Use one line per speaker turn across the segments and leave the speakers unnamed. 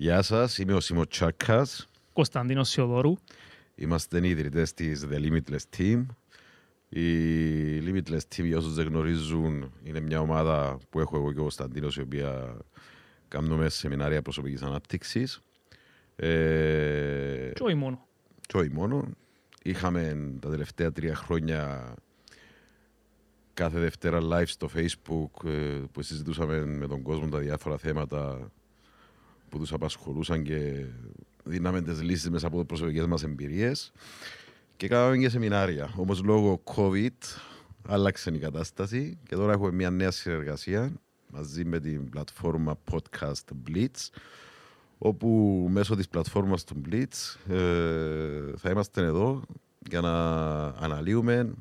Γεια σας, είμαι ο Σίμω Τσάκας.
Κωνσταντίνος Σιωδόρου.
Είμαστε οι ιδρυτές της The Limitless Team. Η Limitless Team, για όσους δεν γνωρίζουν, είναι μια ομάδα που έχω εγώ και ο Κωνσταντίνος, η οποία κάνουμε σεμινάρια προσωπικής ανάπτυξης.
Ε, και όχι μόνο.
Και όχι μόνο. Είχαμε τα τελευταία τρία χρόνια κάθε Δευτέρα live στο Facebook ε, που συζητούσαμε με τον κόσμο τα διάφορα θέματα που τους απασχολούσαν και δίναμε τις λύσεις μέσα από προσωπικές μας εμπειρίες και κάναμε και σεμινάρια. Όμως λόγω COVID άλλαξε η κατάσταση και τώρα έχουμε μια νέα συνεργασία μαζί με την πλατφόρμα podcast Blitz όπου μέσω της πλατφόρμας του Blitz ε, θα είμαστε εδώ για να αναλύουμε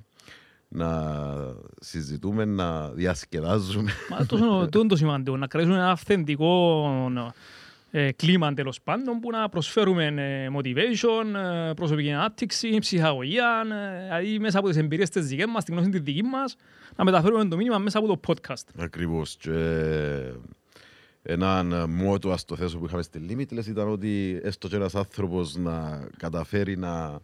να συζητούμε, να διασκεδάζουμε.
Μα το, το, το σημαντικό, να κρατήσουμε ένα αυθεντικό ε, κλίμα τέλος πάντων που να προσφέρουμε ε, motivation, ε, προσωπική ανάπτυξη, ψυχαγωγία, ε, δηλαδή μέσα από τις εμπειρίες της δική μας, την γνώση της δικής μας, να μεταφέρουμε το μήνυμα μέσα από το podcast.
Ακριβώς. Έναν μότο το θέσω που είχαμε στη Limitless ήταν ότι έστω και ένας άνθρωπος να καταφέρει να,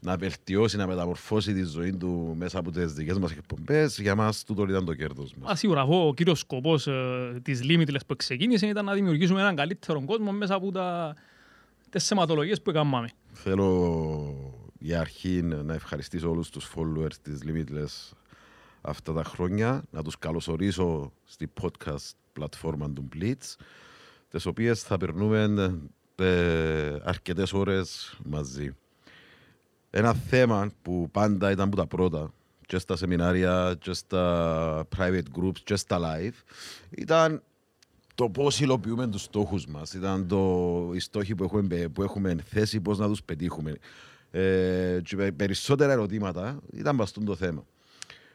να βελτιώσει, να μεταμορφώσει τη ζωή του μέσα από τις δικές μας εκπομπές, για μας τούτο ήταν το κέρδος μας.
Α, σίγουρα, εγώ, ο κύριος σκοπός ε, της Limitless που ξεκίνησε ήταν να δημιουργήσουμε έναν καλύτερο κόσμο μέσα από τα, τις θεματολογίες που έκαναμε.
Θέλω για αρχή να ευχαριστήσω όλους τους followers της Limitless αυτά τα χρόνια, να τους καλωσορίσω στη podcast πλατφόρμα του Blitz, τις οποίες θα περνούμε ε, αρκετές ώρες μαζί. Ένα θέμα που πάντα ήταν από τα πρώτα, και στα σεμινάρια, και στα private groups, και στα live, ήταν το πώς υλοποιούμε τους στόχους μας. Ήταν το, οι στόχοι που έχουμε, που έχουμε θέσει, πώς να τους πετύχουμε. Ε, περισσότερα ερωτήματα ήταν βαστούν το θέμα.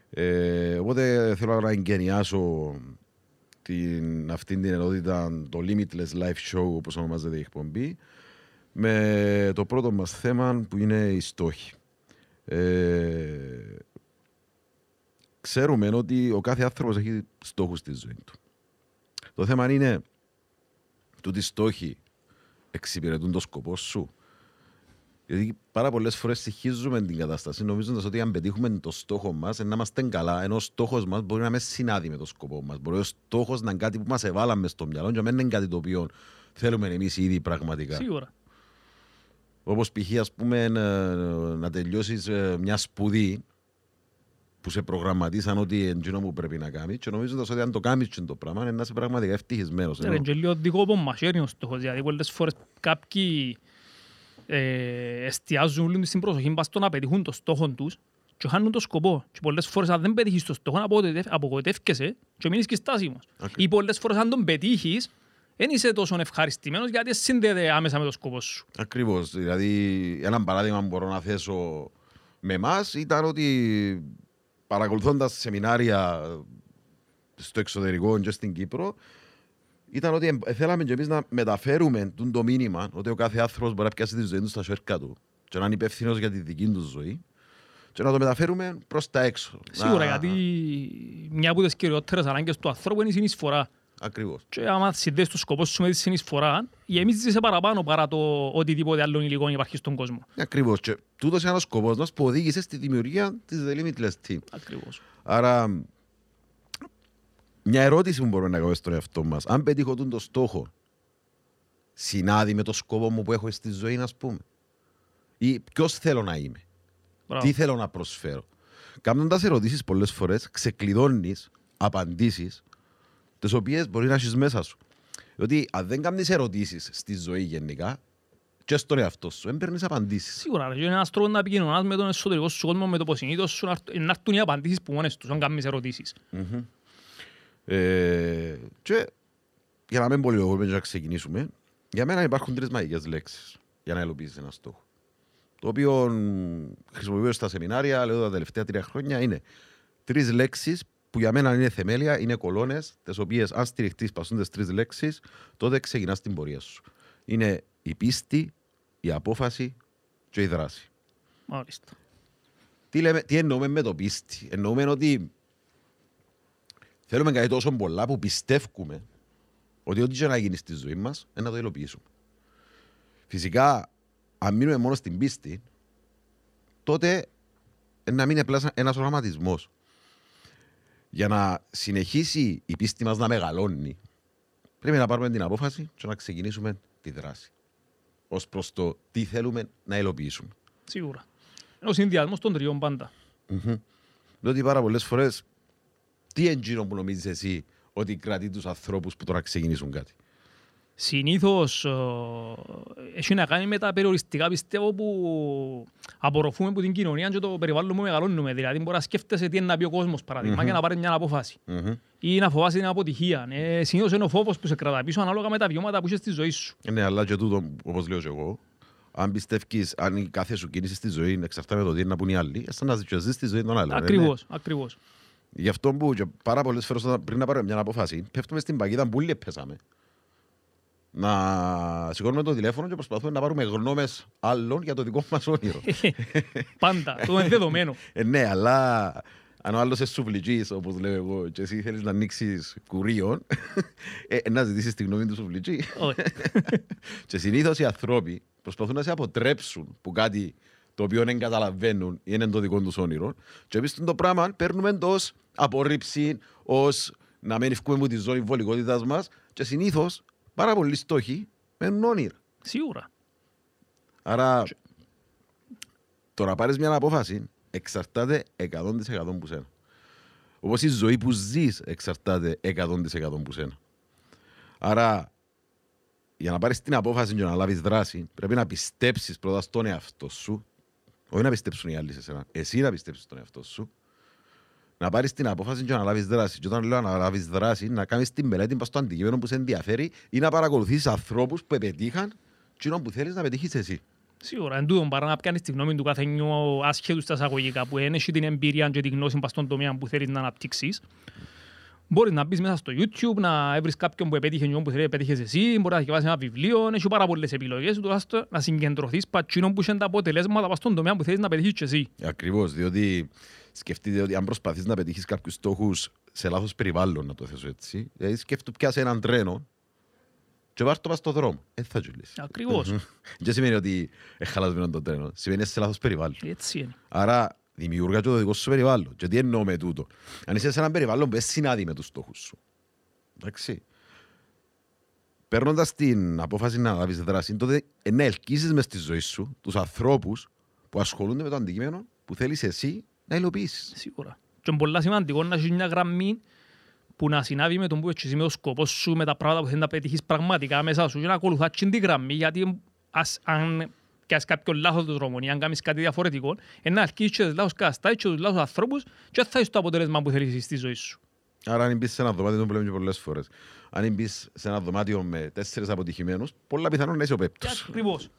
Ε, οπότε θέλω να εγκαινιάσω την, αυτήν την ενότητα, το Limitless Life Show, όπως ονομάζεται η εκπομπή, με το πρώτο μας θέμα που είναι οι στόχοι. Ε, ξέρουμε ότι ο κάθε άνθρωπος έχει στόχους στη ζωή του. Το θέμα είναι ότι οι στόχοι εξυπηρετούν το σκοπό σου γιατί πάρα πολλές φορές συγχύζουμε την κατάσταση νομίζοντας ότι αν πετύχουμε το στόχο μας να είμαστε καλά, ενώ ο στόχος μας μπορεί να με συνάδει με το σκοπό μας. Μπορεί ο στόχος να είναι κάτι που μας εβάλαμε στο μυαλό, και να μην είναι κάτι το οποίο θέλουμε εμείς ήδη πραγματικά.
Σίγουρα.
Όπως π.χ. ας πούμε να τελειώσεις ε, μια σπουδή που σε προγραμματίσαν ότι εντζήνο που πρέπει να κάνεις και νομίζοντας ότι αν το κάνεις το πράγμα είναι να είσαι πραγματικά ευτυχισμένος.
Είναι και λίγο δικό από μαχαίρι ο στόχος. Δηλαδή πολλές φορές κάποιοι ε, εστιάζουν όλη στην προσοχή μας στο να πετύχουν το στόχο τους και χάνουν το σκοπό. Και πολλές φορές αν δεν πετύχεις το στόχο απογοητεύκεσαι και μείνεις και στάσιμος. Okay. Ή πολλές φορές αν τον πετύχεις δεν είσαι τόσο ευχαριστημένος γιατί συνδέεται άμεσα με το σκοπό σου.
Ακριβώς. Δηλαδή ένα παράδειγμα που μπορώ να θέσω με εμάς ήταν ότι παρακολουθώντας σεμινάρια στο εξωτερικό και στην Κύπρο ήταν ότι θέλαμε και εμείς να μεταφέρουμε το μήνυμα ότι ο κάθε άνθρωπος μπορεί να πιάσει τη ζωή του στα σέρκα του και να είναι υπεύθυνος για τη δική του ζωή και να το μεταφέρουμε προς τα έξω.
Σίγουρα,
να...
γιατί μια από τις κυριότερες ανάγκες του ανθρώπου είναι η συνεισφορά.
Ακριβώς.
Και άμα συνδέσει το σκοπό σου με τη συνεισφορά, η εμείς είσαι παραπάνω παρά το οτιδήποτε άλλο υλικό υπάρχει στον κόσμο.
Ακριβώς. Και τούτος είναι ένας σκοπός μας που οδήγησε στη δημιουργία της The Limitless Team.
Ακριβώς.
Άρα μια ερώτηση που μπορούμε να κάνουμε στον εαυτό μας. Αν πετύχω τον το στόχο, συνάδει με το σκοπό μου που έχω στη ζωή, ας πούμε. Ή ποιος θέλω να είμαι. Μπράβο. Τι θέλω να προσφέρω. Κάνοντας ερωτήσεις πολλές φορές, ξεκλειδώνεις απαντήσεις, τις οποίες μπορεί να έχεις μέσα σου. Διότι αν δεν κάνεις ερωτήσεις στη ζωή γενικά, και στον εαυτό σου, δεν παίρνεις απαντήσεις.
Σίγουρα, είναι ένας τρόπος να επικοινωνά με τον εσωτερικό σου κόσμο, με το υποσυνείδητο σου, να έρθουν οι απαντήσεις που μόνες τους, αν κάνεις ερωτήσεις. Mm-hmm.
Ε, και για να μην πολύ εγώ να ξεκινήσουμε, για μένα υπάρχουν τρεις μαγικές λέξεις για να υλοποιήσεις ένα στόχο. Το οποίο χρησιμοποιώ στα σεμινάρια, λέω τα τελευταία τρία χρόνια, είναι τρεις λέξεις που για μένα είναι θεμέλια, είναι κολόνες, τις οποίες αν στηριχτείς πασούν τις τρεις λέξεις, τότε ξεκινάς την πορεία σου. Είναι η πίστη, η απόφαση και η δράση.
Μάλιστα.
Τι, λέμε, τι εννοούμε με το πίστη; Εννοούμε ότι Θέλουμε κάτι τόσο πολλά που πιστεύουμε ότι ό,τι και να γίνει στη ζωή μας, να το υλοποιήσουμε. Φυσικά, αν μείνουμε μόνο στην πίστη, τότε να μείνει απλά ένας οραματισμός. Για να συνεχίσει η πίστη μας να μεγαλώνει, πρέπει να πάρουμε την απόφαση και να ξεκινήσουμε τη δράση. Ω προς το τι θέλουμε να υλοποιήσουμε.
Σίγουρα. Ο συνδυασμός των τριών πάντα.
Mm-hmm. Διότι πάρα πολλές φορές, τι εντζήνο που νομίζεις εσύ ότι κρατεί τους ανθρώπους που τώρα ξεκινήσουν κάτι;
Συνήθως ε, έχει να κάνει με τα περιοριστικά πιστεύω που απορροφούμε από την κοινωνία και το περιβάλλον που μεγαλώνουμε. Δηλαδή μπορεί να σκέφτεσαι τι είναι να πει ο κόσμος παράδειγμα mm-hmm. για να πάρει μια απόφαση. Mm-hmm. Ή να φοβάσαι την αποτυχία. Ε, συνήθως είναι ο φόβος που σε κρατά πίσω ανάλογα με τα βιώματα που είσαι στη ζωή σου.
Ναι, αλλά και τούτο όπως λέω και εγώ, αν πιστεύεις, αν η κάθε σου κίνηση στη ζωή εξαρτάται με το τι είναι να πούν οι άλλοι, σαν να ζεις τη ζωή των άλλων.
Ακριβώς, ακριβώς.
Γι' αυτό που και πάρα πολλές φορές πριν να πάρουμε μια απόφαση, πέφτουμε στην παγίδα που όλοι πέσαμε. Να σηκώνουμε το τηλέφωνο και προσπαθούμε να πάρουμε γνώμες άλλων για το δικό μας όνειρο.
Πάντα, το είναι δεδομένο.
ε, ναι, αλλά αν ο άλλος είσαι σουβλιτζής, όπως λέω εγώ, και εσύ θέλεις να ανοίξεις κουρίων, ε, να ζητήσεις τη γνώμη του σουβλιτζή. και συνήθως οι άνθρωποι προσπαθούν να σε αποτρέψουν που κάτι το οποίο δεν καταλαβαίνουν ή είναι το δικό τους όνειρο. Και εμεί το πράγμα παίρνουμε το ω απορρίψη, ως να μην ευκούμε με τη ζώνη βολικότητας μας. Και συνήθως πάρα πολλοί στόχοι μένουν όνειρα.
Σίγουρα.
Άρα, το να πάρεις μια απόφαση εξαρτάται 100% που σένα. Όπως η ζωή που ζεις εξαρτάται 100% που σένα. Άρα, για να πάρεις την απόφαση και να λάβεις δράση, πρέπει να πιστέψεις πρώτα στον εαυτό σου όχι να πιστέψουν οι άλλοι σε σένα. Εσύ να πιστέψεις τον εαυτό σου. Να πάρεις την απόφαση και να λάβεις δράση. Και όταν λέω να λάβεις δράση, να κάνεις την μελέτη στο αντικείμενο που σε ενδιαφέρει ή να παρακολουθήσει ανθρώπους που πετύχαν και που θέλεις να πετύχεις εσύ.
Σίγουρα, εν τούτον παρά να πιάνεις τη γνώμη του καθενιού άσχετους στα εισαγωγικά που έχει την εμπειρία και τη γνώση στον τομέα που θέλεις να αναπτύξεις. Μπορείς να μπεις μέσα στο YouTube, να βρεις κάποιον που επέτυχε που θέλει να πετύχει εσύ, μπορείς να διαβάσεις ένα βιβλίο, έχει πάρα πολλές επιλογές, να συγκεντρωθείς πατσίνο που είναι τα αποτελέσματα στον τομέα που θέλεις να πετύχεις εσύ.
Ακριβώς, διότι σκεφτείτε ότι αν προσπαθείς να πετύχεις κάποιους στόχους σε λάθος περιβάλλον, να το θέσω έτσι, δηλαδή σκέφτομαι πιάσει έναν τρένο και βάρ' το πας στο δρόμο. Ε, θα τζουλείς.
Ακριβώς.
Δεν σημαίνει ότι εχαλασμένο το τρένο. Σημαίνει σε λάθος περιβάλλον.
Έτσι είναι.
Άρα δημιουργά το δικό σου περιβάλλον. Και τι εννοώ με τούτο. Αν είσαι σε ένα περιβάλλον που συνάδει με τους στόχους σου. Εντάξει. Παίρνοντας την απόφαση να λάβεις δράση, τότε να ελκύσεις μες στη ζωή σου τους ανθρώπους που ασχολούνται με το αντικείμενο που θέλεις εσύ να υλοποιήσεις.
Σίγουρα. Και είναι πολύ σημαντικό να έχει μια γραμμή που να συνάδει με τον που έχει με το σκοπός σου, με τα πράγματα που θέλεις να πετύχεις πραγματικά μέσα σου και να ακολουθάς την γραμμή. Γιατί ας, αν και ας κάποιο λάθος του δρόμου ή αν κάνεις κάτι διαφορετικό, να αρχίσεις και τους λάθος καταστάσεις και τους λάθος ανθρώπους και θα έχεις το αποτέλεσμα που θέλεις στη ζωή σου.
Άρα αν μπεις σε ένα δωμάτιο, το λέμε και πολλές φορές, αν μπεις σε ένα δωμάτιο με τέσσερις αποτυχημένους, πολλά πιθανόν να είσαι ο πέπτος.
Ακριβώς.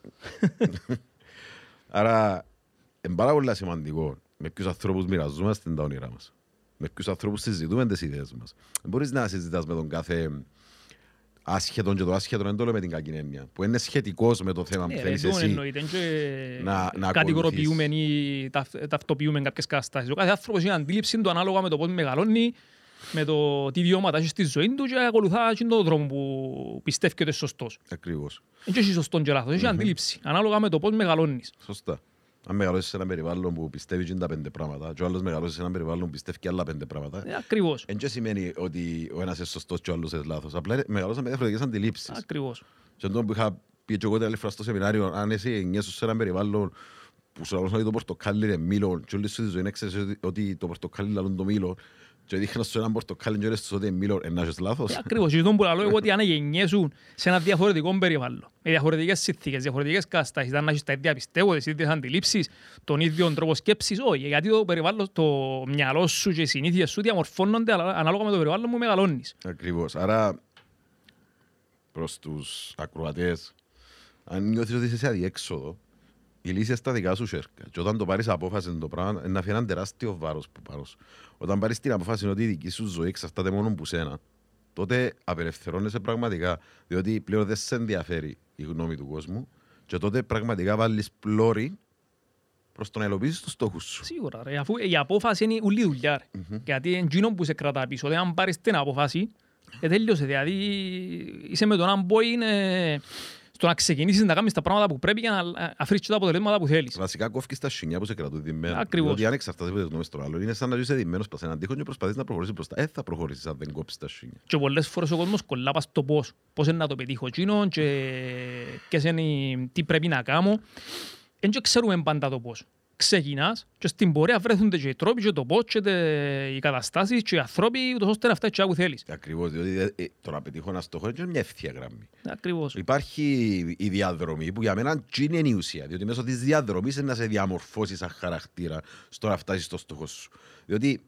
Άρα, είναι πάρα πολύ σημαντικό με ποιους ανθρώπους μοιραζόμαστε τα όνειρά μας. Με ποιους ανθρώπους συζητούμε τις ιδέες μας. Μπορείς να συζητάς με τον κάθε άσχετον και το άσχετο δεν το λέω με την κακή έννοια. Που είναι σχετικός με το θέμα που ναι, θέλεις εσύ.
Εννοείται. Να, να κατηγοροποιούμε ή ταυτοποιούμε κάποιες καταστάσεις. Ο κάθε άνθρωπος έχει αντίληψη του ανάλογα με το πώ μεγαλώνει, με το τι βιώματα έχει στη ζωή του και ακολουθά τον δρόμο που πιστεύει ότι είναι σωστός.
Ακριβώς.
Δεν έχει σωστό και λάθος. Έχει αντίληψη ανάλογα με το πώ μεγαλώνεις.
Σωστά αν μεγαλώσεις σε ένα περιβάλλον που πιστεύεις και τα πέντε πράγματα και ο άλλος μεγαλώσεις σε ένα περιβάλλον που πιστεύει και άλλα πέντε πράγματα
ε, ακριβώς.
Εν και σημαίνει ότι ο ένας είναι σωστός και ο άλλος είναι λάθος. Απλά μεγαλώσαν με διαφορετικές αντιλήψεις.
Ακριβώς.
Και τον που είχα πει και εγώ την άλλη φορά στο σεμινάριο, αν εσύ νιώσουν σε ένα περιβάλλον που σου λαλούν ότι το πορτοκάλι είναι μήλο και όλη σου τη ζωή να ξέρεις ότι το πορτοκάλι λαλούν το μήλο και δείχνω σε έναν πορτοκάλι και ώρες ότι είναι μήλο, να έχεις λάθος.
Ε, ακριβώς, και που λέω εγώ ότι αν γεννιέσουν σε ένα διαφορετικό περιβάλλον, με διαφορετικές συνθήκες, διαφορετικές καταστάσεις, αν έχεις τα ίδια πιστεύω, τις ίδιες αντιλήψεις, τον ίδιο τρόπο σκέψης, όχι, γιατί το περιβάλλον, το μυαλό σου και οι συνήθειες σου διαμορφώνονται ανάλογα με το περιβάλλον που μεγαλώνεις.
Ακριβώς, άρα προς τους ακροατές, αν νιώθεις ότι είσαι σε αδιέξοδο, η λύση είναι στα δικά σου σέρκα. Και όταν το πάρεις απόφαση το πράγμα, να φέρει ένα τεράστιο βάρος που πάνω σου. Όταν πάρεις την αποφάση ότι η δική σου ζωή εξαρτάται μόνο από σένα, τότε απελευθερώνεσαι πραγματικά. Διότι πλέον δεν σε ενδιαφέρει η γνώμη του κόσμου, και τότε πραγματικά βάλεις πλώρη προς το να υλοποιήσεις τους στόχους σου.
Σίγουρα. Ρε, αφού η απόφαση είναι ουλή δουλειά. Mm-hmm. Γιατί είναι που σε κρατά πίσω. αν πάρεις την απόφαση, Ε, τέλειωσε, δηλαδή είσαι με τον άμπο είναι στο να ξεκινήσεις να κάνεις τα πράγματα που πρέπει για να αφήσεις τα αποτελέσματα που θέλεις.
Βασικά κόφκεις τα σινιά που σε κρατούν διμμένα.
Ακριβώς.
Διότι αν εξαρτάται από το νόμο στο άλλο, είναι σαν να είσαι διμμένος πας σε έναν τείχο και προσπαθείς να προχωρήσεις μπροστά. Ε, θα προχωρήσεις αν δεν κόψεις τα σινιά.
Και πολλές φορές ο κόσμος κολλά πας στο πώς. Πώς είναι να το πετύχω εκείνο και ποιες είναι οι- τι πρέπει να κάνω. Δεν και ξέρουμε πάντα το πώς. Ξεκινάς και στην πορεία βρέθονται και οι τρόποι και το πώς και τε- οι καταστάσεις και οι ανθρώποι ούτως ώστε να φτάσεις και που θέλεις.
Ακριβώς, διότι ε, ε, το να πετύχω ένα στόχο είναι μια ευθεία γραμμή.
Ακριβώς.
Υπάρχει η διαδρομή που για μένα τσι είναι η ουσία. Διότι μέσω της διαδρομής είναι να σε διαμορφώσει σαν χαρακτήρα στο να φτάσεις στο στόχο σου. Διότι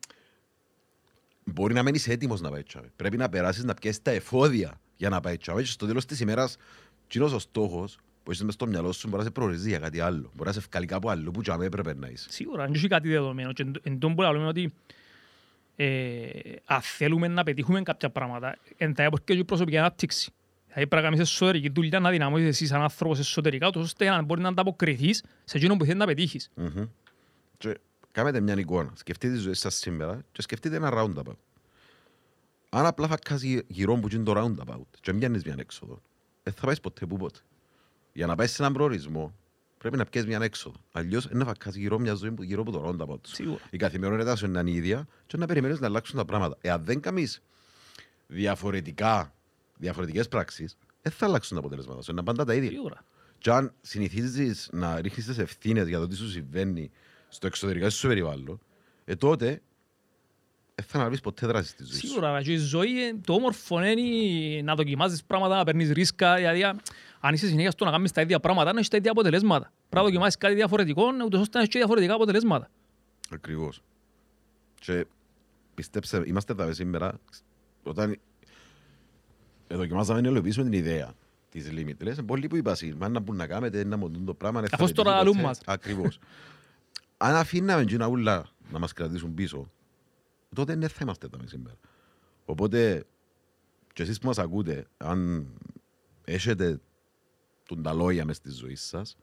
μπορεί να μένεις έτοιμος να πάει τσάμε. Πρέπει να περάσεις να πιέσεις τα εφόδια για να πάει τσάμε. Και στο τέλος της ημέρας, τσινό ο στόχος που είσαι μες στο μυαλό σου μπορεί να σε προορίζει για κάτι άλλο. Μπορεί να σε βγάλει κάπου αλλού που τσάμε έπρεπε να είσαι.
Σίγουρα, δεν έχει κάτι δεδομένο. Και εν- εν τόν που λέμε ότι ε, αν θέλουμε να πετύχουμε κάποια πράγματα, εν θα έπρεπε και η προσωπική ανάπτυξη. Δηλαδή πρέπει να κάνεις εσωτερική δουλειά, να δυναμώσεις εσύ σαν άνθρωπος εσωτερικά, ούτως ώστε να μπορεί να ανταποκριθείς σε εκείνο που θέλεις να πετύχεις.
Μμμ. Και κάνετε μια εικόνα. Σκεφτείτε τη ζωή σας σήμερα και σκεφτείτε ένα roundabout. Αν απλά φακάσει γύρω που είναι το roundabout και μοιάνεις μια έξοδο, δεν θα πάεις ποτέ που ποτέ. Για να πάεις σε έναν προορισμό, πρέπει να πιέσεις μια έξοδο. Αλλιώς είναι να φακάσει γύρω μια ζωή που- γύρω από το roundabout. σου.
Σίγουρα.
Η καθημερινότητα σου είναι η ίδια και να περιμένεις να αλλάξουν τα πράγματα. Εάν δεν κάνεις διαφορετικά, διαφορετικές πράξεις, δεν θα αλλάξουν τα αποτελέσματα σου. Είναι πάντα τα ίδια.
Σίγουρα.
Και αν συνηθίζεις να ρίχνεις τις ευθύνες για το τι σου συμβαίνει στο εξωτερικό σου περιβάλλον, ε, τότε δεν θα αναλάβει ποτέ δράση στη ζωή σου;
Σίγουρα, και η ζωή, ε, το όμορφο είναι να δοκιμάζεις πράγματα, να παίρνεις ρίσκα, δηλαδή α, αν είσαι συνέχεια στο να κάνεις τα ίδια πράγματα, να έχεις τα ίδια αποτελέσματα. Πρέπει να δοκιμάσεις κάτι διαφορετικό, ούτως ώστε να έχεις και διαφορετικά αποτελέσματα.
Ακριβώς. Και πιστέψτε, είμαστε εδώ σήμερα όταν ε, δοκιμάζαμε να υλοποιήσουμε την ιδέα της Limitless. Πολλοί που είπα σήμερα, να μπουν να κάνετε, να μου δουν το πράγμα. δεν θα
Αφού στο
πετύχει
ραλούν
ποτέ.
μας.
Ακριβώς. Αν αφήναμε και ούλα να μας κρατήσουν πίσω, τότε δεν θα είμαστε εδώ σήμερα. Οπότε, και εσείς που μας ακούτε, αν έχετε τον τα λόγια μες στη ζωή σας,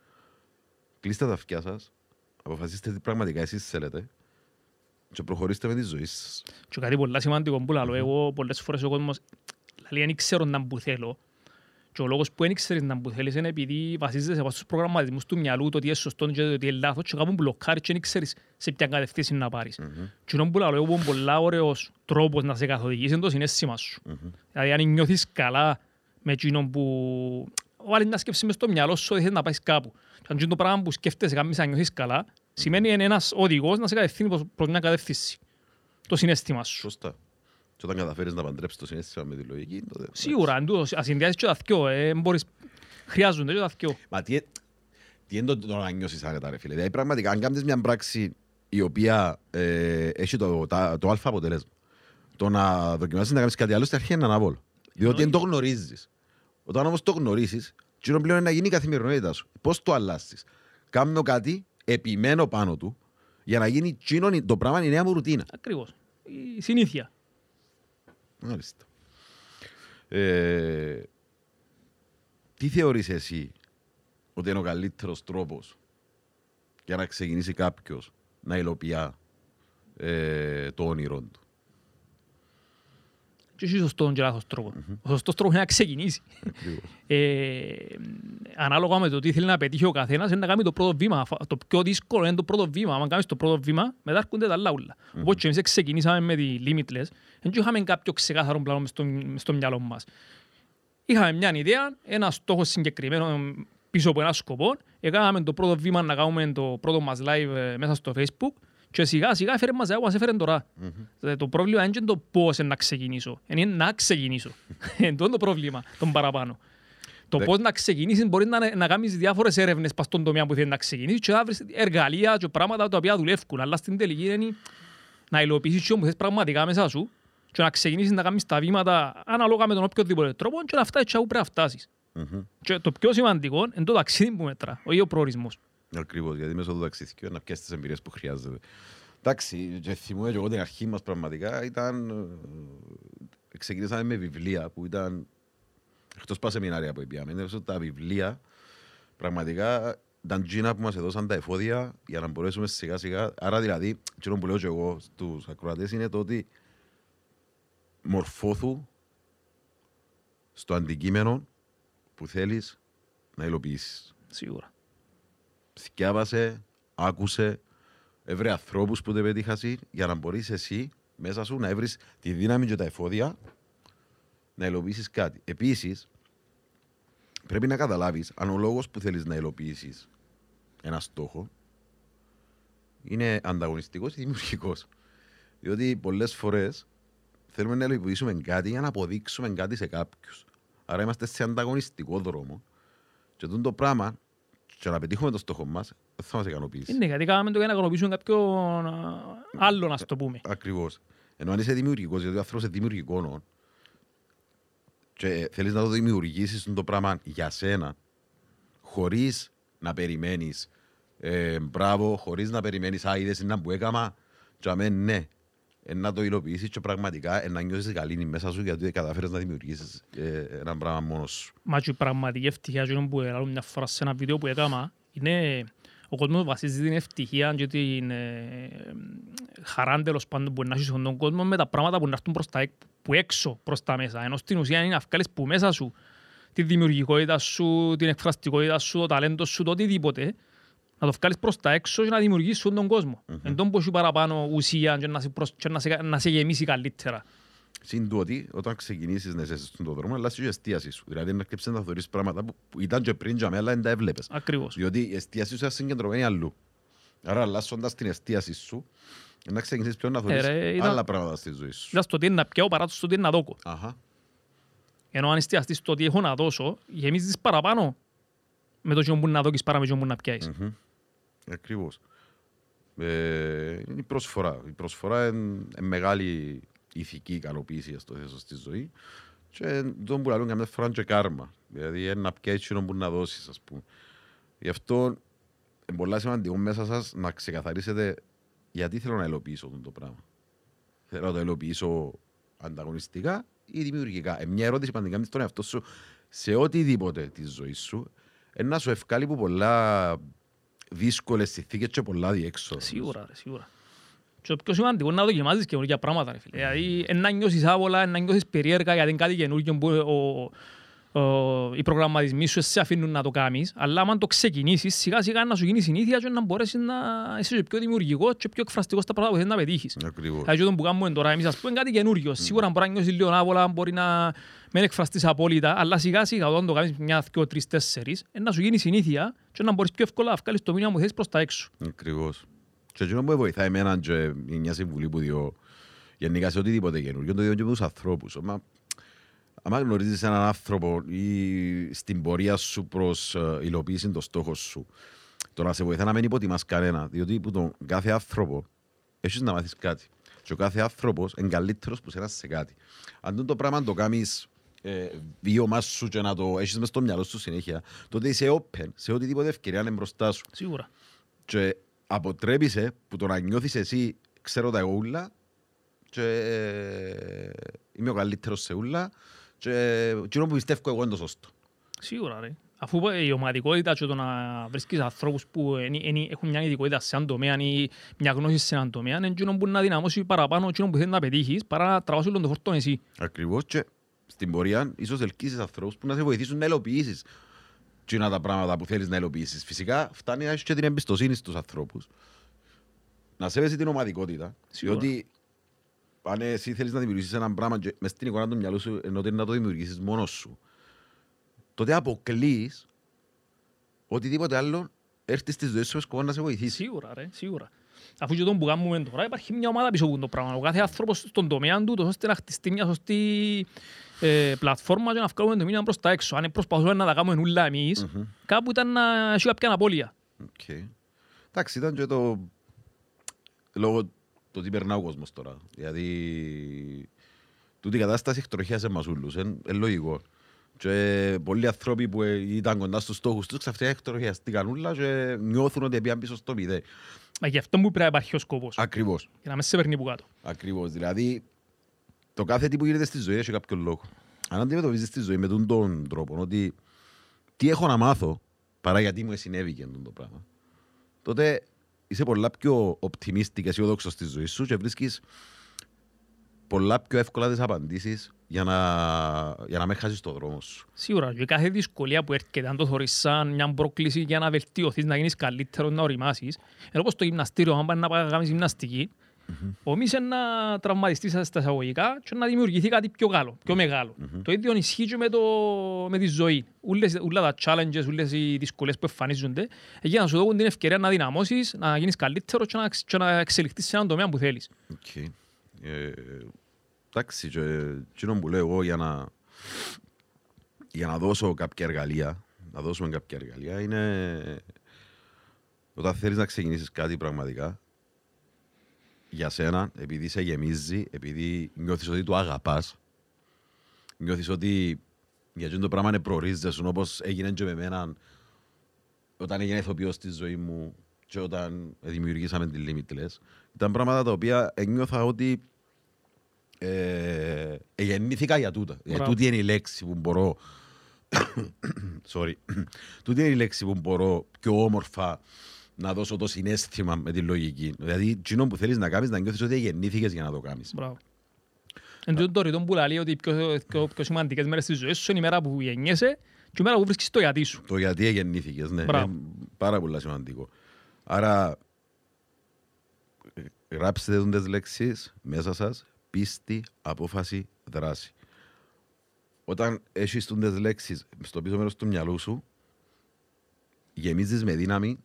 κλείστε τα αυτιά σας, αποφασίστε τι πραγματικά εσείς θέλετε και προχωρήστε με τη ζωή σας.
Και κάτι πολύ σημαντικό που λέω, εγώ πολλές φορές ο κόσμος λέει δεν ξέρω να που θέλω. Και ο λόγος που δεν ξέρεις να που θέλεις είναι επειδή βασίζεσαι από στους προγραμματισμούς του μυαλού, το τι είναι σωστό και το τι είναι λάθος και κάπου μπλοκάρεις και δεν ξέρεις σε ποια κατευθύνση να πάρεις. Και ono που λέω, εγώ είναι πολλά ωραίος τρόπος να σε καθοδηγήσει είναι το συναίσθημα σου. Δηλαδή αν νιώθεις καλά με εκείνο που βάλεις μια σκέψη μες στο μυαλό σου ότι θέλεις να πάεις κάπου. Και αν το πράγμα που σκέφτεσαι κάνεις να νιώθεις καλά, σημαίνει είναι ένας οδηγός να σε κατευθύνει προς- προς μια κατεύθυνση. Το συναίσθημα σου.
Σωστά. Και όταν καταφέρεις να παντρέψεις το συνέστημα με τη λογική, τότε...
Σίγουρα, αν τούτος, ας συνδυάσεις και τα δυο, ε, μπορείς, χρειάζονται και τα δυο.
Μα τι, τι είναι το, το να νιώσεις άνετα ρε φίλε. Δηλαδή πραγματικά αν κάνεις μια πράξη η οποία ε, έχει το, τα, το αλφα αποτελέσμα. Το να δοκιμάσεις να κάνεις κάτι άλλο στην αρχή είναι αναβόλο. Διότι δεν το γνωρίζεις. Όταν όμως το γνωρίζεις, εκείνο πλέον είναι να γίνει η καθημερινότητα σου. Πώς το αλλάσεις. Κάνω κάτι, επιμένω πάνω του, για να γίνει εκείνο το πράγμα η νέα μου ρουτίνα.
Ακριβώς. Η συνήθεια.
Μάλιστα. Ε, τι θεωρείς εσύ ότι είναι ο καλύτερος τρόπος για να ξεκινήσει κάποιος να υλοποιεί ε, το όνειρο του;
Και έχει σωστό και λάθος τρόπος. Ο σωστός τρόπος είναι να ξεκινήσει. Ε, ανάλογα με το τι θέλει να πετύχει ο καθένας, είναι να κάνει το πρώτο βήμα. Φα- Το πιο δύσκολο είναι το πρώτο βήμα. Αν κάνεις το πρώτο βήμα, μετά έρχονται τα άλλα ούλα. Οπότε και εμείς ξεκινήσαμε με τη Limitless, δεν είχαμε κάποιο ξεκάθαρο πλάνο μες στο, μες στο μυαλό μας. Είχαμε μια ιδέα, ένα στόχο συγκεκριμένο πίσω από ένα σκοπό. Έκαναμε το πρώτο βήμα να κάνουμε το πρώτο μας live ε, μέσα στο facebook και σιγά σιγά έφερε μας εγώ, μας έφερε τώρα. Ε, Το πρόβλημα είναι και το πώς να ξεκινήσω, είναι να ξεκινήσω. Είναι το πρόβλημα, τον παραπάνω. Το
Δε-
πώς να ξεκινήσεις μπορεί να, να κάνεις διάφορες έρευνες πας στον τομέα που θέλει να ξεκινήσεις και να βρεις εργαλεία και πράγματα τα οποία δουλεύουν. Αλλά στην τελική είναι να υλοποιήσεις και όμως θες πραγματικά μέσα σου και να ξεκινήσεις να κάνεις τα βήματα ανάλογα με τον οποιοδήποτε τρόπο και να φτάσεις και όπου πρέπει να φτάσεις. Και το πιο σημαντικό είναι το ταξίδι που μετρά, όχι ο προορισμός.
Ακριβώς, γιατί μέσω του ταξιδιού να πιάσεις τις εμπειρίες που χρειάζεται. Εντάξει, και θυμούμαι και εγώ την αρχή μας πραγματικά ήταν... ε, Ξεκινήσαμε με βιβλία που ήταν... Εκτός πας σεμινάρια που πήγαμε, είναι όσο τα βιβλία πραγματικά ήταν τζίνα που μας έδωσαν τα εφόδια για να μπορέσουμε σιγά σιγά. Άρα δηλαδή, εκείνο που λέω και εγώ στους ακροατές είναι το ότι μορφώθου στο αντικείμενο που θέλεις να υλοποιήσεις.
Σίγουρα.
Θυκιάβασε, άκουσε, έβρε ανθρώπους που δεν πετύχασαι για να μπορείς εσύ μέσα σου να έβρεις τη δύναμη και τα εφόδια να υλοποιήσεις κάτι. Επίσης, πρέπει να καταλάβεις αν ο λόγος που θέλεις να υλοποιήσεις ένα στόχο είναι ανταγωνιστικός ή δημιουργικός. Διότι πολλές φορές θέλουμε να υλοποιήσουμε κάτι για να αποδείξουμε κάτι σε κάποιους. Άρα είμαστε σε ανταγωνιστικό δρόμο και αυτό το πράγμα και να πετύχουμε το στόχο μας δεν θα μας ικανοποιήσει.
Είναι γιατί κάναμε το για να ικανοποιήσουμε κάποιον α, άλλο, να το πούμε.
Ακριβώς. Ενώ αν είσαι δημιουργικός, γιατί ο άνθρωπος είναι δημιουργικό νο, και θέλεις να το δημιουργήσεις το πράγμα για σένα, χωρίς να περιμένεις ε, μπράβο, χωρίς να περιμένεις «Α, είδες είναι που έκαμα» και αμέν ναι, ε, να το υλοποιήσεις και πραγματικά ε, να νιώσεις καλή μέσα σου γιατί καταφέρεις να δημιουργήσεις ε, ένα πράγμα μόνος σου.
Μα και η πραγματική ευτυχία εκείνο που έλαβα μια φορά σε ένα βίντεο που έκανα είναι ο κόσμος βασίζει την ευτυχία και την ε, χαρά τέλος πάντων που να έχεις στον κόσμο με τα πράγματα που να έρθουν προς τα, έκ- που έξω προς τα μέσα. Ενώ στην ουσία είναι να βγάλεις που μέσα σου τη δημιουργικότητα σου, την εκφραστικότητα σου, το ταλέντο σου, το οτιδήποτε, να το βγάλεις προς τα έξω και να δημιουργήσεις στον τον κόσμο. Εν τόν που έχει παραπάνω ουσία και να σε, προσ... και να σε, να σε γεμίσει καλύτερα.
Συν του ότι όταν ξεκινήσεις να είσαι στον δρόμο, αλλάσεις και η εστίαση σου. Δηλαδή να αρκεψεις να θεωρείς πράγματα που, που ήταν και πριν για μένα, αλλά δεν τα έβλεπες.
Ακριβώς.
Διότι η εστίαση σου είναι συγκεντρωμένη αλλού. Άρα αλλάσσοντας την εστίαση σου, να ξεκινήσεις πλέον να θεωρείς
ρε, ήταν-
άλλα πράγματα στη ζωή σου.
Ήταν στο τι είναι να πιάω παρά το στο τι είναι να δώκω.
Αχα.
Ενώ αν εστιαστείς στο τι έχω να δώσω, γεμίζεις παραπάνω με το κοινό που να δώκεις παρά με το κοινό που να πιάσεις.
Μμμ. Ακριβώς. Ε, είναι η προσφορά. Η προσφορά είναι, είναι μεγάλη ηθική ικανοποίηση, ας το θέσω στη ζωή. Και τον που λαλούν καμιά φορά είναι και κάρμα. Δηλαδή είναι να πιέσεις εκείνο που να δώσεις, ας πούμε. Γι' αυτό είναι πολύ σημαντικό μέσα σας να ξεκαθαρίσετε γιατί θέλω να υλοποιήσω αυτό το πράγμα. Θέλω να το υλοποιήσω ανταγωνιστικά ή δημιουργικά. Ε, μια ερώτηση που αν την κάνεις στον εαυτό σου σε οτιδήποτε της ζωής σου, ε, να σου ευκάλει που πολλά δύσκολες συνθήκες και πολλά διέξοδα.
Σίγουρα, ρε, σίγουρα. Και το πιο σημαντικό είναι να δοκιμάζεις καινούργια πράγματα, ρε φίλε. Δηλαδή, εν να νιώσεις άβολα, εν να νιώσεις περίεργα, γιατί είναι κάτι καινούργιο που ο, ο, οι προγραμματισμοί σου σε αφήνουν να το κάνεις, αλλά αν το ξεκινήσεις, σιγά σιγά να σου γίνει συνήθεια και να μπορέσεις να είσαι και πιο δημιουργικό και πιο εκφραστικό στα πράγματα που θέλεις να πετύχεις.
Ακριβώς.
Δηλαδή, το που κάνουμε τώρα, εμείς ας πούμε κάτι καινούργιο. Σίγουρα μπορεί να νιώσεις λίγο άβολα, μπορεί να μην εκφραστείς απόλυτα, αλλά σιγά σιγά όταν το κάνεις μια, δυο, τρεις, τέσσερις, ε, να σου γίνει συνήθεια και να μπορείς πιο εύκολα να βγάλεις το μήνυμα που θέλεις προς τα έξω.
Ακριβώς. Και εκείνο που βοηθάει εμένα και είναι μια συμβουλή που διώ γενικά σε οτιδήποτε καινούργιο, το διώ και με τους ανθρώπους. Μα, άμα γνωρίζεις έναν άνθρωπο ή στην πορεία σου προς ε, υλοποίηση των στόχων σου, το να σε βοηθά να μην υποτιμάς κανένα, διότι που τον κάθε άνθρωπο έχεις να μάθεις κάτι. Και ο κάθε άνθρωπος είναι καλύτερος που σένα σε κάτι. Αν τον το πράγμα το κάνεις ε, βίωμα σου και να το έχεις μες στο μυαλό σου συνέχεια, τότε είσαι open σε οτιδήποτε ευκαιρία είναι μπροστά σου
Σίγουρα.
και αποτρέπησε που το να νιώθεις εσύ ξέρω τα εγώ ούλα και ε, είμαι ο καλύτερος σε ούλα και εκείνο που πιστεύω εγώ είναι το σωστό.
Σίγουρα, ρε. Αφού η ομαδικότητα και το να βρίσκεις ανθρώπους που εν- εν- έχουν μια ειδικότητα σε έναν τομέα ή μια γνώση σε έναν τομέα, είναι εκείνο που να δυναμώσει παραπάνω εκείνο που θέλεις να πετύχεις παρά να τραβάς όλο τον φορτό εσύ.
Ακριβώς και στην πορεία ίσως ελκύσεις ανθρώπους που να σε βοηθήσουν να υλοποιήσεις εκείνα τα πράγματα που θέλεις να υλοποιήσεις. Φυσικά φτάνει να έχεις και την εμπιστοσύνη στους ανθρώπους. Να σέβεσαι την ομαδικότητα.
Σίγουρα.
Διότι αν εσύ θέλεις να δημιουργήσεις ένα πράγμα και μες στην εικόνα του μυαλού σου ενώ ότι είναι να το δημιουργήσεις μόνος σου, τότε αποκλείεις οτιδήποτε άλλο έρθει στη ζωή σου με σκοπό να σε βοηθήσει.
Σίγουρα, ρε, σίγουρα. Αφού και τούτο που κάνουμε τώρα υπάρχει μια ομάδα πίσω από το πράγμα. Ο κάθε άνθρωπος στον τομέα του, τόσο ώστε να χτιστεί μια σωστή ε, πλατφόρμα και να βγάλουμε το μήνυμα προς τα έξω. Αν προσπαθούμε να τα κάνουμε όλα εμείς, κάπου ήταν να έχει κάποια απώλεια.
Οκ. Εντάξει, ήταν και το... Λόγω το τι περνά ο κόσμος τώρα. Δηλαδή, τούτη η κατάσταση εκτροχιάσε μας ούλους. Είναι λογικό. Και πολλοί άνθρωποι που ε, ήταν κοντά στους στόχους τους ξαφνικά εκτροχιαστήκαν ούλα και νιώθουν ότι πήγαν πίσω στο μηδέ.
Μα γι' αυτό που πρέπει να υπάρχει ο σκοπός.
Ακριβώς.
Για να μην σε παίρνει που κάτω.
Ακριβώς. Δηλαδή, το κάθε τι που γίνεται στη ζωή έχει κάποιο λόγο. Αν αντιμετωπίζεις τη ζωή με τον, τον τρόπο, ότι τι έχω να μάθω παρά γιατί μου συνέβη και το πράγμα, τότε είσαι πολλά πιο οπτιμίστη και αισιόδοξος στη ζωή σου και βρίσκεις πολλά πιο εύκολα τις απαντήσεις για να, για να με χάσεις το δρόμο σου.
Σίγουρα, και κάθε δυσκολία που έρχεται, αν το θεωρείς σαν μια πρόκληση για να βελτιωθείς, να γίνεις καλύτερος, να οριμάσεις. Ενώ όπως το γυμναστήριο, αν πάει να πάει να κάνεις γυμναστική, ομείς να τραυματιστείς στα εισαγωγικά και να δημιουργηθεί κάτι πιο καλό, πιο μεγάλο. Το ίδιο ισχύει και με, το, με τη ζωή. Ούλες, ούλα τα challenges, όλες οι δυσκολίες που εμφανίζονται, για να σου δώσουν την ευκαιρία να δυναμώσεις, να γίνεις καλύτερο και να, εξ- και να εξελιχθείς σε έναν τομέα που θέλεις.
Οκ. Ε, εντάξει, και εκείνο που λέω εγώ για να, για να δώσω κάποια εργαλεία, να δώσουμε κάποια εργαλεία, είναι όταν θέλεις να ξεκινήσεις κάτι πραγματικά, για σένα, επειδή σε γεμίζει, επειδή νιώθεις ότι το αγαπάς, νιώθεις ότι για εκείνο το πράγμα είναι προορίζεσαι, όπως έγινε και με εμένα όταν έγινε ηθοποιός στη ζωή μου και όταν δημιουργήσαμε τη Limitless, ήταν πράγματα τα οποία νιώθα ότι ε, ε, γεννήθηκα για τούτα. Ε,
Μπράβο.
τούτη είναι η λέξη που μπορώ sorry, τούτη είναι η λέξη που μπορώ πιο όμορφα να δώσω το συνέστημα με τη λογική. Δηλαδή, εκείνο που θέλεις να κάνεις, να νιώθεις ότι γεννήθηκες για να το κάνεις.
Μπράβο. Εν τούτο το ρητό που λέει ότι οι πιο, πιο, πιο σημαντικές μέρες της ζωής σου είναι η μέρα που γεννιέσαι και η μέρα που βρίσκεις το γιατί σου.
Το γιατί γεννήθηκες, ναι.
Μπράβο.
Είναι πάρα πολύ σημαντικό. Άρα, ε, γράψτε τις λέξεις μέσα σας, πίστη, απόφαση, δράση. Όταν έχεις τις λέξεις στο πίσω μέρος του μυαλού σου, γεμίζεις με δύναμη,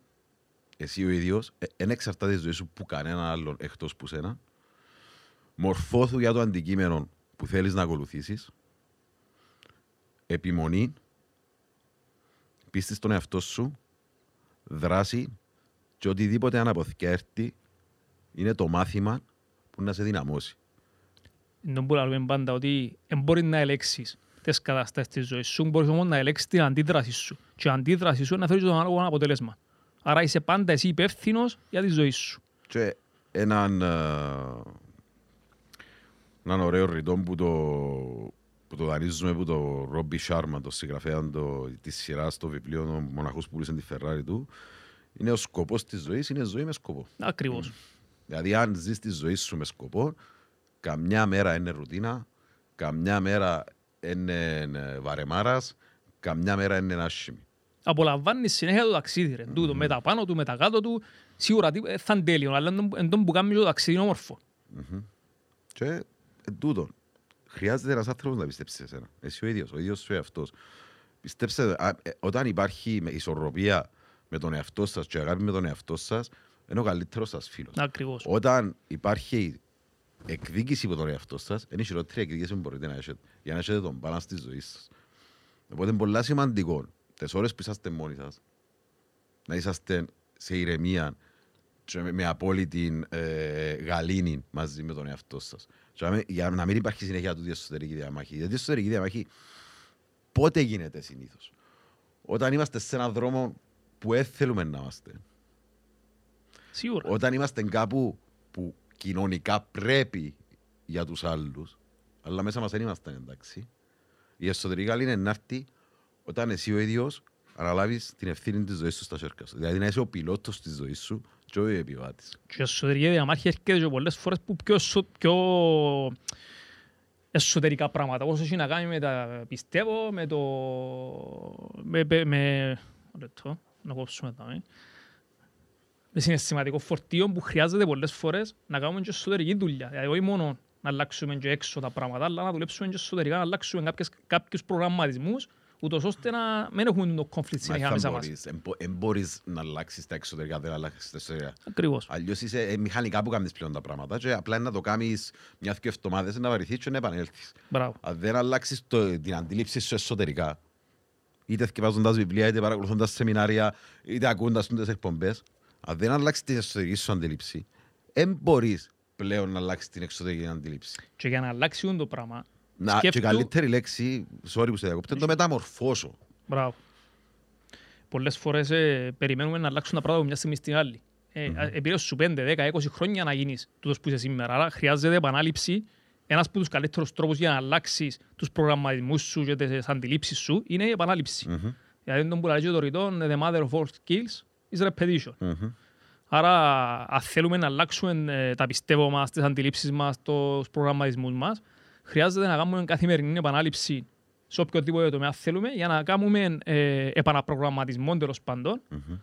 εσύ ο ίδιος, δεν εξαρτάται η ζωή σου που κανένα άλλον εκτός που σένα, μορφώθου για το αντικείμενο που θέλεις να ακολουθήσεις, επιμονή, πίστης στον εαυτό σου, δράση και οτιδήποτε αναποθηκέρτη είναι το μάθημα που να σε δυναμώσει.
Δεν που λέμε πάντα ότι δεν μπορεί να ελέγξεις τις καταστάσεις της ζωής σου, μπορείς όμως να ελέγξεις την αντίδραση σου. Και η αντίδραση σου είναι να φέρεις το ανάλογο αποτέλεσμα. Άρα είσαι πάντα εσύ υπεύθυνος για τη ζωή σου.
Και έναν, ε, έναν ωραίο ρητό που το, που το δανείζουμε που το Ρόμπι Σάρμα, το συγγραφέα το, της σειράς στο βιβλίο των μοναχούς που πουλήσαν τη Φεράρι του, είναι ο σκοπός της ζωής, είναι ζωή με σκοπό.
Ακριβώς.
Δηλαδή, αν ζεις τη ζωή σου με σκοπό, καμιά μέρα είναι ρουτίνα, καμιά μέρα είναι ε, βαρεμάρας, καμιά μέρα είναι άσχημη.
Απολαμβάνεις συνέχεια το ταξίδι ρε. Τούτο, με τα πάνω του, με τα κάτω του, σίγουρα τι- ε, θα είναι τέλειο, αλλά εν- εν τόν που κάνεις το ταξίδι είναι όμορφο.
Και εν τούτο, χρειάζεται ένας άνθρωπος να πιστέψει σε σένα. Εσύ ο ίδιος, ο ίδιος σου εαυτός. Πιστέψτε, α, ε, όταν υπάρχει με ισορροπία με τον εαυτό σας και αγάπη με τον εαυτό σας, είναι ο καλύτερος σας φίλος.
Ακριβώς.
Όταν υπάρχει εκδίκηση από τον εαυτό σας, είναι η χειρότερη εκδίκηση που μπορείτε να έχετε για να έχετε τον μπάλαν στη ζωής σας. Οπότε είναι πολύ σημαντικό τις ώρες που είσαστε μόνοι σας να είσαστε σε ηρεμία και με, με απόλυτη ε, γαλήνη μαζί με τον εαυτό σας. Για να μην υπάρχει συνέχεια του εσωτερική διαμάχη. Γιατί η εσωτερική διαμάχη πότε γίνεται συνήθως; Όταν είμαστε σε έναν δρόμο που δεν θέλουμε να είμαστε.
Σίγουρα.
Όταν είμαστε κάπου που κοινωνικά πρέπει για τους άλλους, αλλά μέσα μας δεν είμαστε εντάξει. Η εσωτερική καλή είναι να έρθει όταν εσύ ο ίδιος αναλάβεις την ευθύνη της ζωής σου στα χέρια σου. Δηλαδή να είσαι ο πιλότος της ζωής σου και όχι ο επιβάτης.
Και η εσωτερική διαμάχη έρχεται και πολλές φορές που πιο, εσω- πιο εσωτερικά πράγματα. Όσο έχει να κάνει με τα πιστεύω, με το... με... με, με λεπτό, να κόψουμε εδώ, ε. Μες συναισθηματικό φορτίο που χρειάζεται πολλές φορές να κάνουμε και εσωτερική δουλειά. Δηλαδή όχι μόνο να αλλάξουμε και έξω τα πράγματα, αλλά να δουλέψουμε και εσωτερικά, να αλλάξουμε κάποιες, κάποιους προγραμματισμούς, ούτως ώστε να μην έχουμε το conflict
Μα
συνέχεια
θα
μέσα μας.
μπορείς, εν μπο- εν μπορείς να αλλάξεις τα εξωτερικά, δεν αλλάξεις τα εσωτερικά.
Ακριβώς.
Αλλιώς είσαι ε, μηχανικά που κάνεις πλέον τα πράγματα και απλά είναι να το κάνεις μια-δυο εβδομάδες να βαρεθείς και να επανέλθεις.
Μπράβο.
Αν δεν αλλάξεις το, την αντίληψη σου εσωτερικά, είτε θυκευάζοντας βιβλία, είτε παρακολουθώντας σεμινάρια, είτε ακούοντας τις εκπομπές, αν δεν αλλάξεις την εσωτερική σου αντίληψη, δεν μπορείς πλέον να αλλάξεις την εξωτερική αντίληψη.
Και για να αλλάξει το πράγμα,
Να, και
σκέφτου-
καλύτερη λέξη, sorry που σε διακόπτω, είναι το μεταμορφώσω.
Μπράβο. Πολλές φορές ε, περιμένουμε να αλλάξουν τα πράγματα από μια στιγμή στην άλλη. Ε, mm-hmm. Επειδή σου 5, 10, 20 χρόνια να γίνεις τούτος που είσαι σήμερα. Άρα χρειάζεται επανάληψη. Ένας από τους καλύτερους τρόπους για να αλλάξεις τους προγραμματισμούς σου και τις αντιλήψεις σου είναι η επανάληψη.
Μμμ.
Δηλαδή τον που λέει και το ρητό, the mother of all skills is repetition.
Μμμ.
Άρα, αν θέλουμε να αλλάξουμε ε, τα πιστεύω μας, τις αντιλήψεις μας, τους προγραμματισμούς μας, χρειάζεται να κάνουμε καθημερινή επανάληψη σε οποιοδήποτε τομέα θέλουμε για να κάνουμε ε, επαναπρογραμματισμό τέλος πάντων
Μμμ.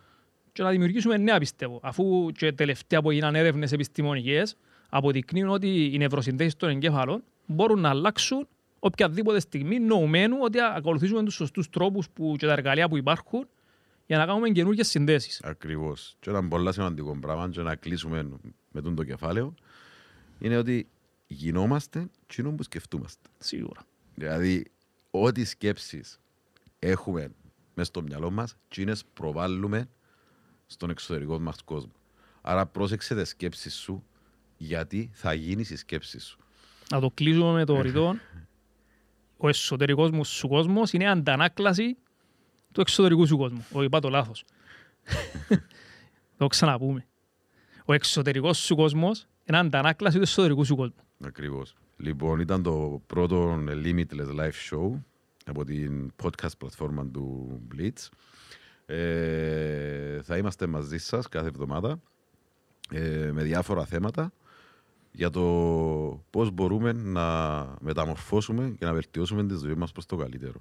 και να δημιουργήσουμε νέα πιστεύω. Αφού και τελευταία που έγιναν έρευνες επιστημονικές αποδεικνύουν ότι οι νευροσυνδέσεις των εγκέφαλων μπορούν να αλλάξουν οποιαδήποτε στιγμή νοουμένου ότι ακολουθήσουμε τους σωστούς τρόπους που, και τα εργαλεία που υπάρχουν για να κάνουμε καινούργιες συνδέσεις.
Ακριβώς. Και ένα πολύ σημαντικό πράγμα και να κλείσουμε με τον το κεφάλαιο είναι ότι γινόμαστε εκείνο που σκεφτούμαστε.
Σίγουρα.
Δηλαδή, ό,τι σκέψεις έχουμε μέσα στο μυαλό μας, εκείνες προβάλλουμε στον εξωτερικό μας κόσμο. Άρα πρόσεξε τις σκέψεις σου, γιατί θα γίνεις η σκέψη σου.
Να το κλείσουμε με το ρητό. Ο εσωτερικός μου σου κόσμος είναι αντανάκλαση του εξωτερικού σου κόσμου. Όχι, είπα το λάθος. το ξαναπούμε. Ο εξωτερικός σου κόσμος είναι αντανάκλαση του εσωτερικού σου κόσμου.
Ακριβώς. Λοιπόν, ήταν το πρώτο Limitless Live Show από την podcast πλατφόρμα του Blitz. Ε, θα είμαστε μαζί σας κάθε εβδομάδα ε, με διάφορα θέματα για το πώς μπορούμε να μεταμορφώσουμε και να βελτιώσουμε τη ζωή μας προς το καλύτερο.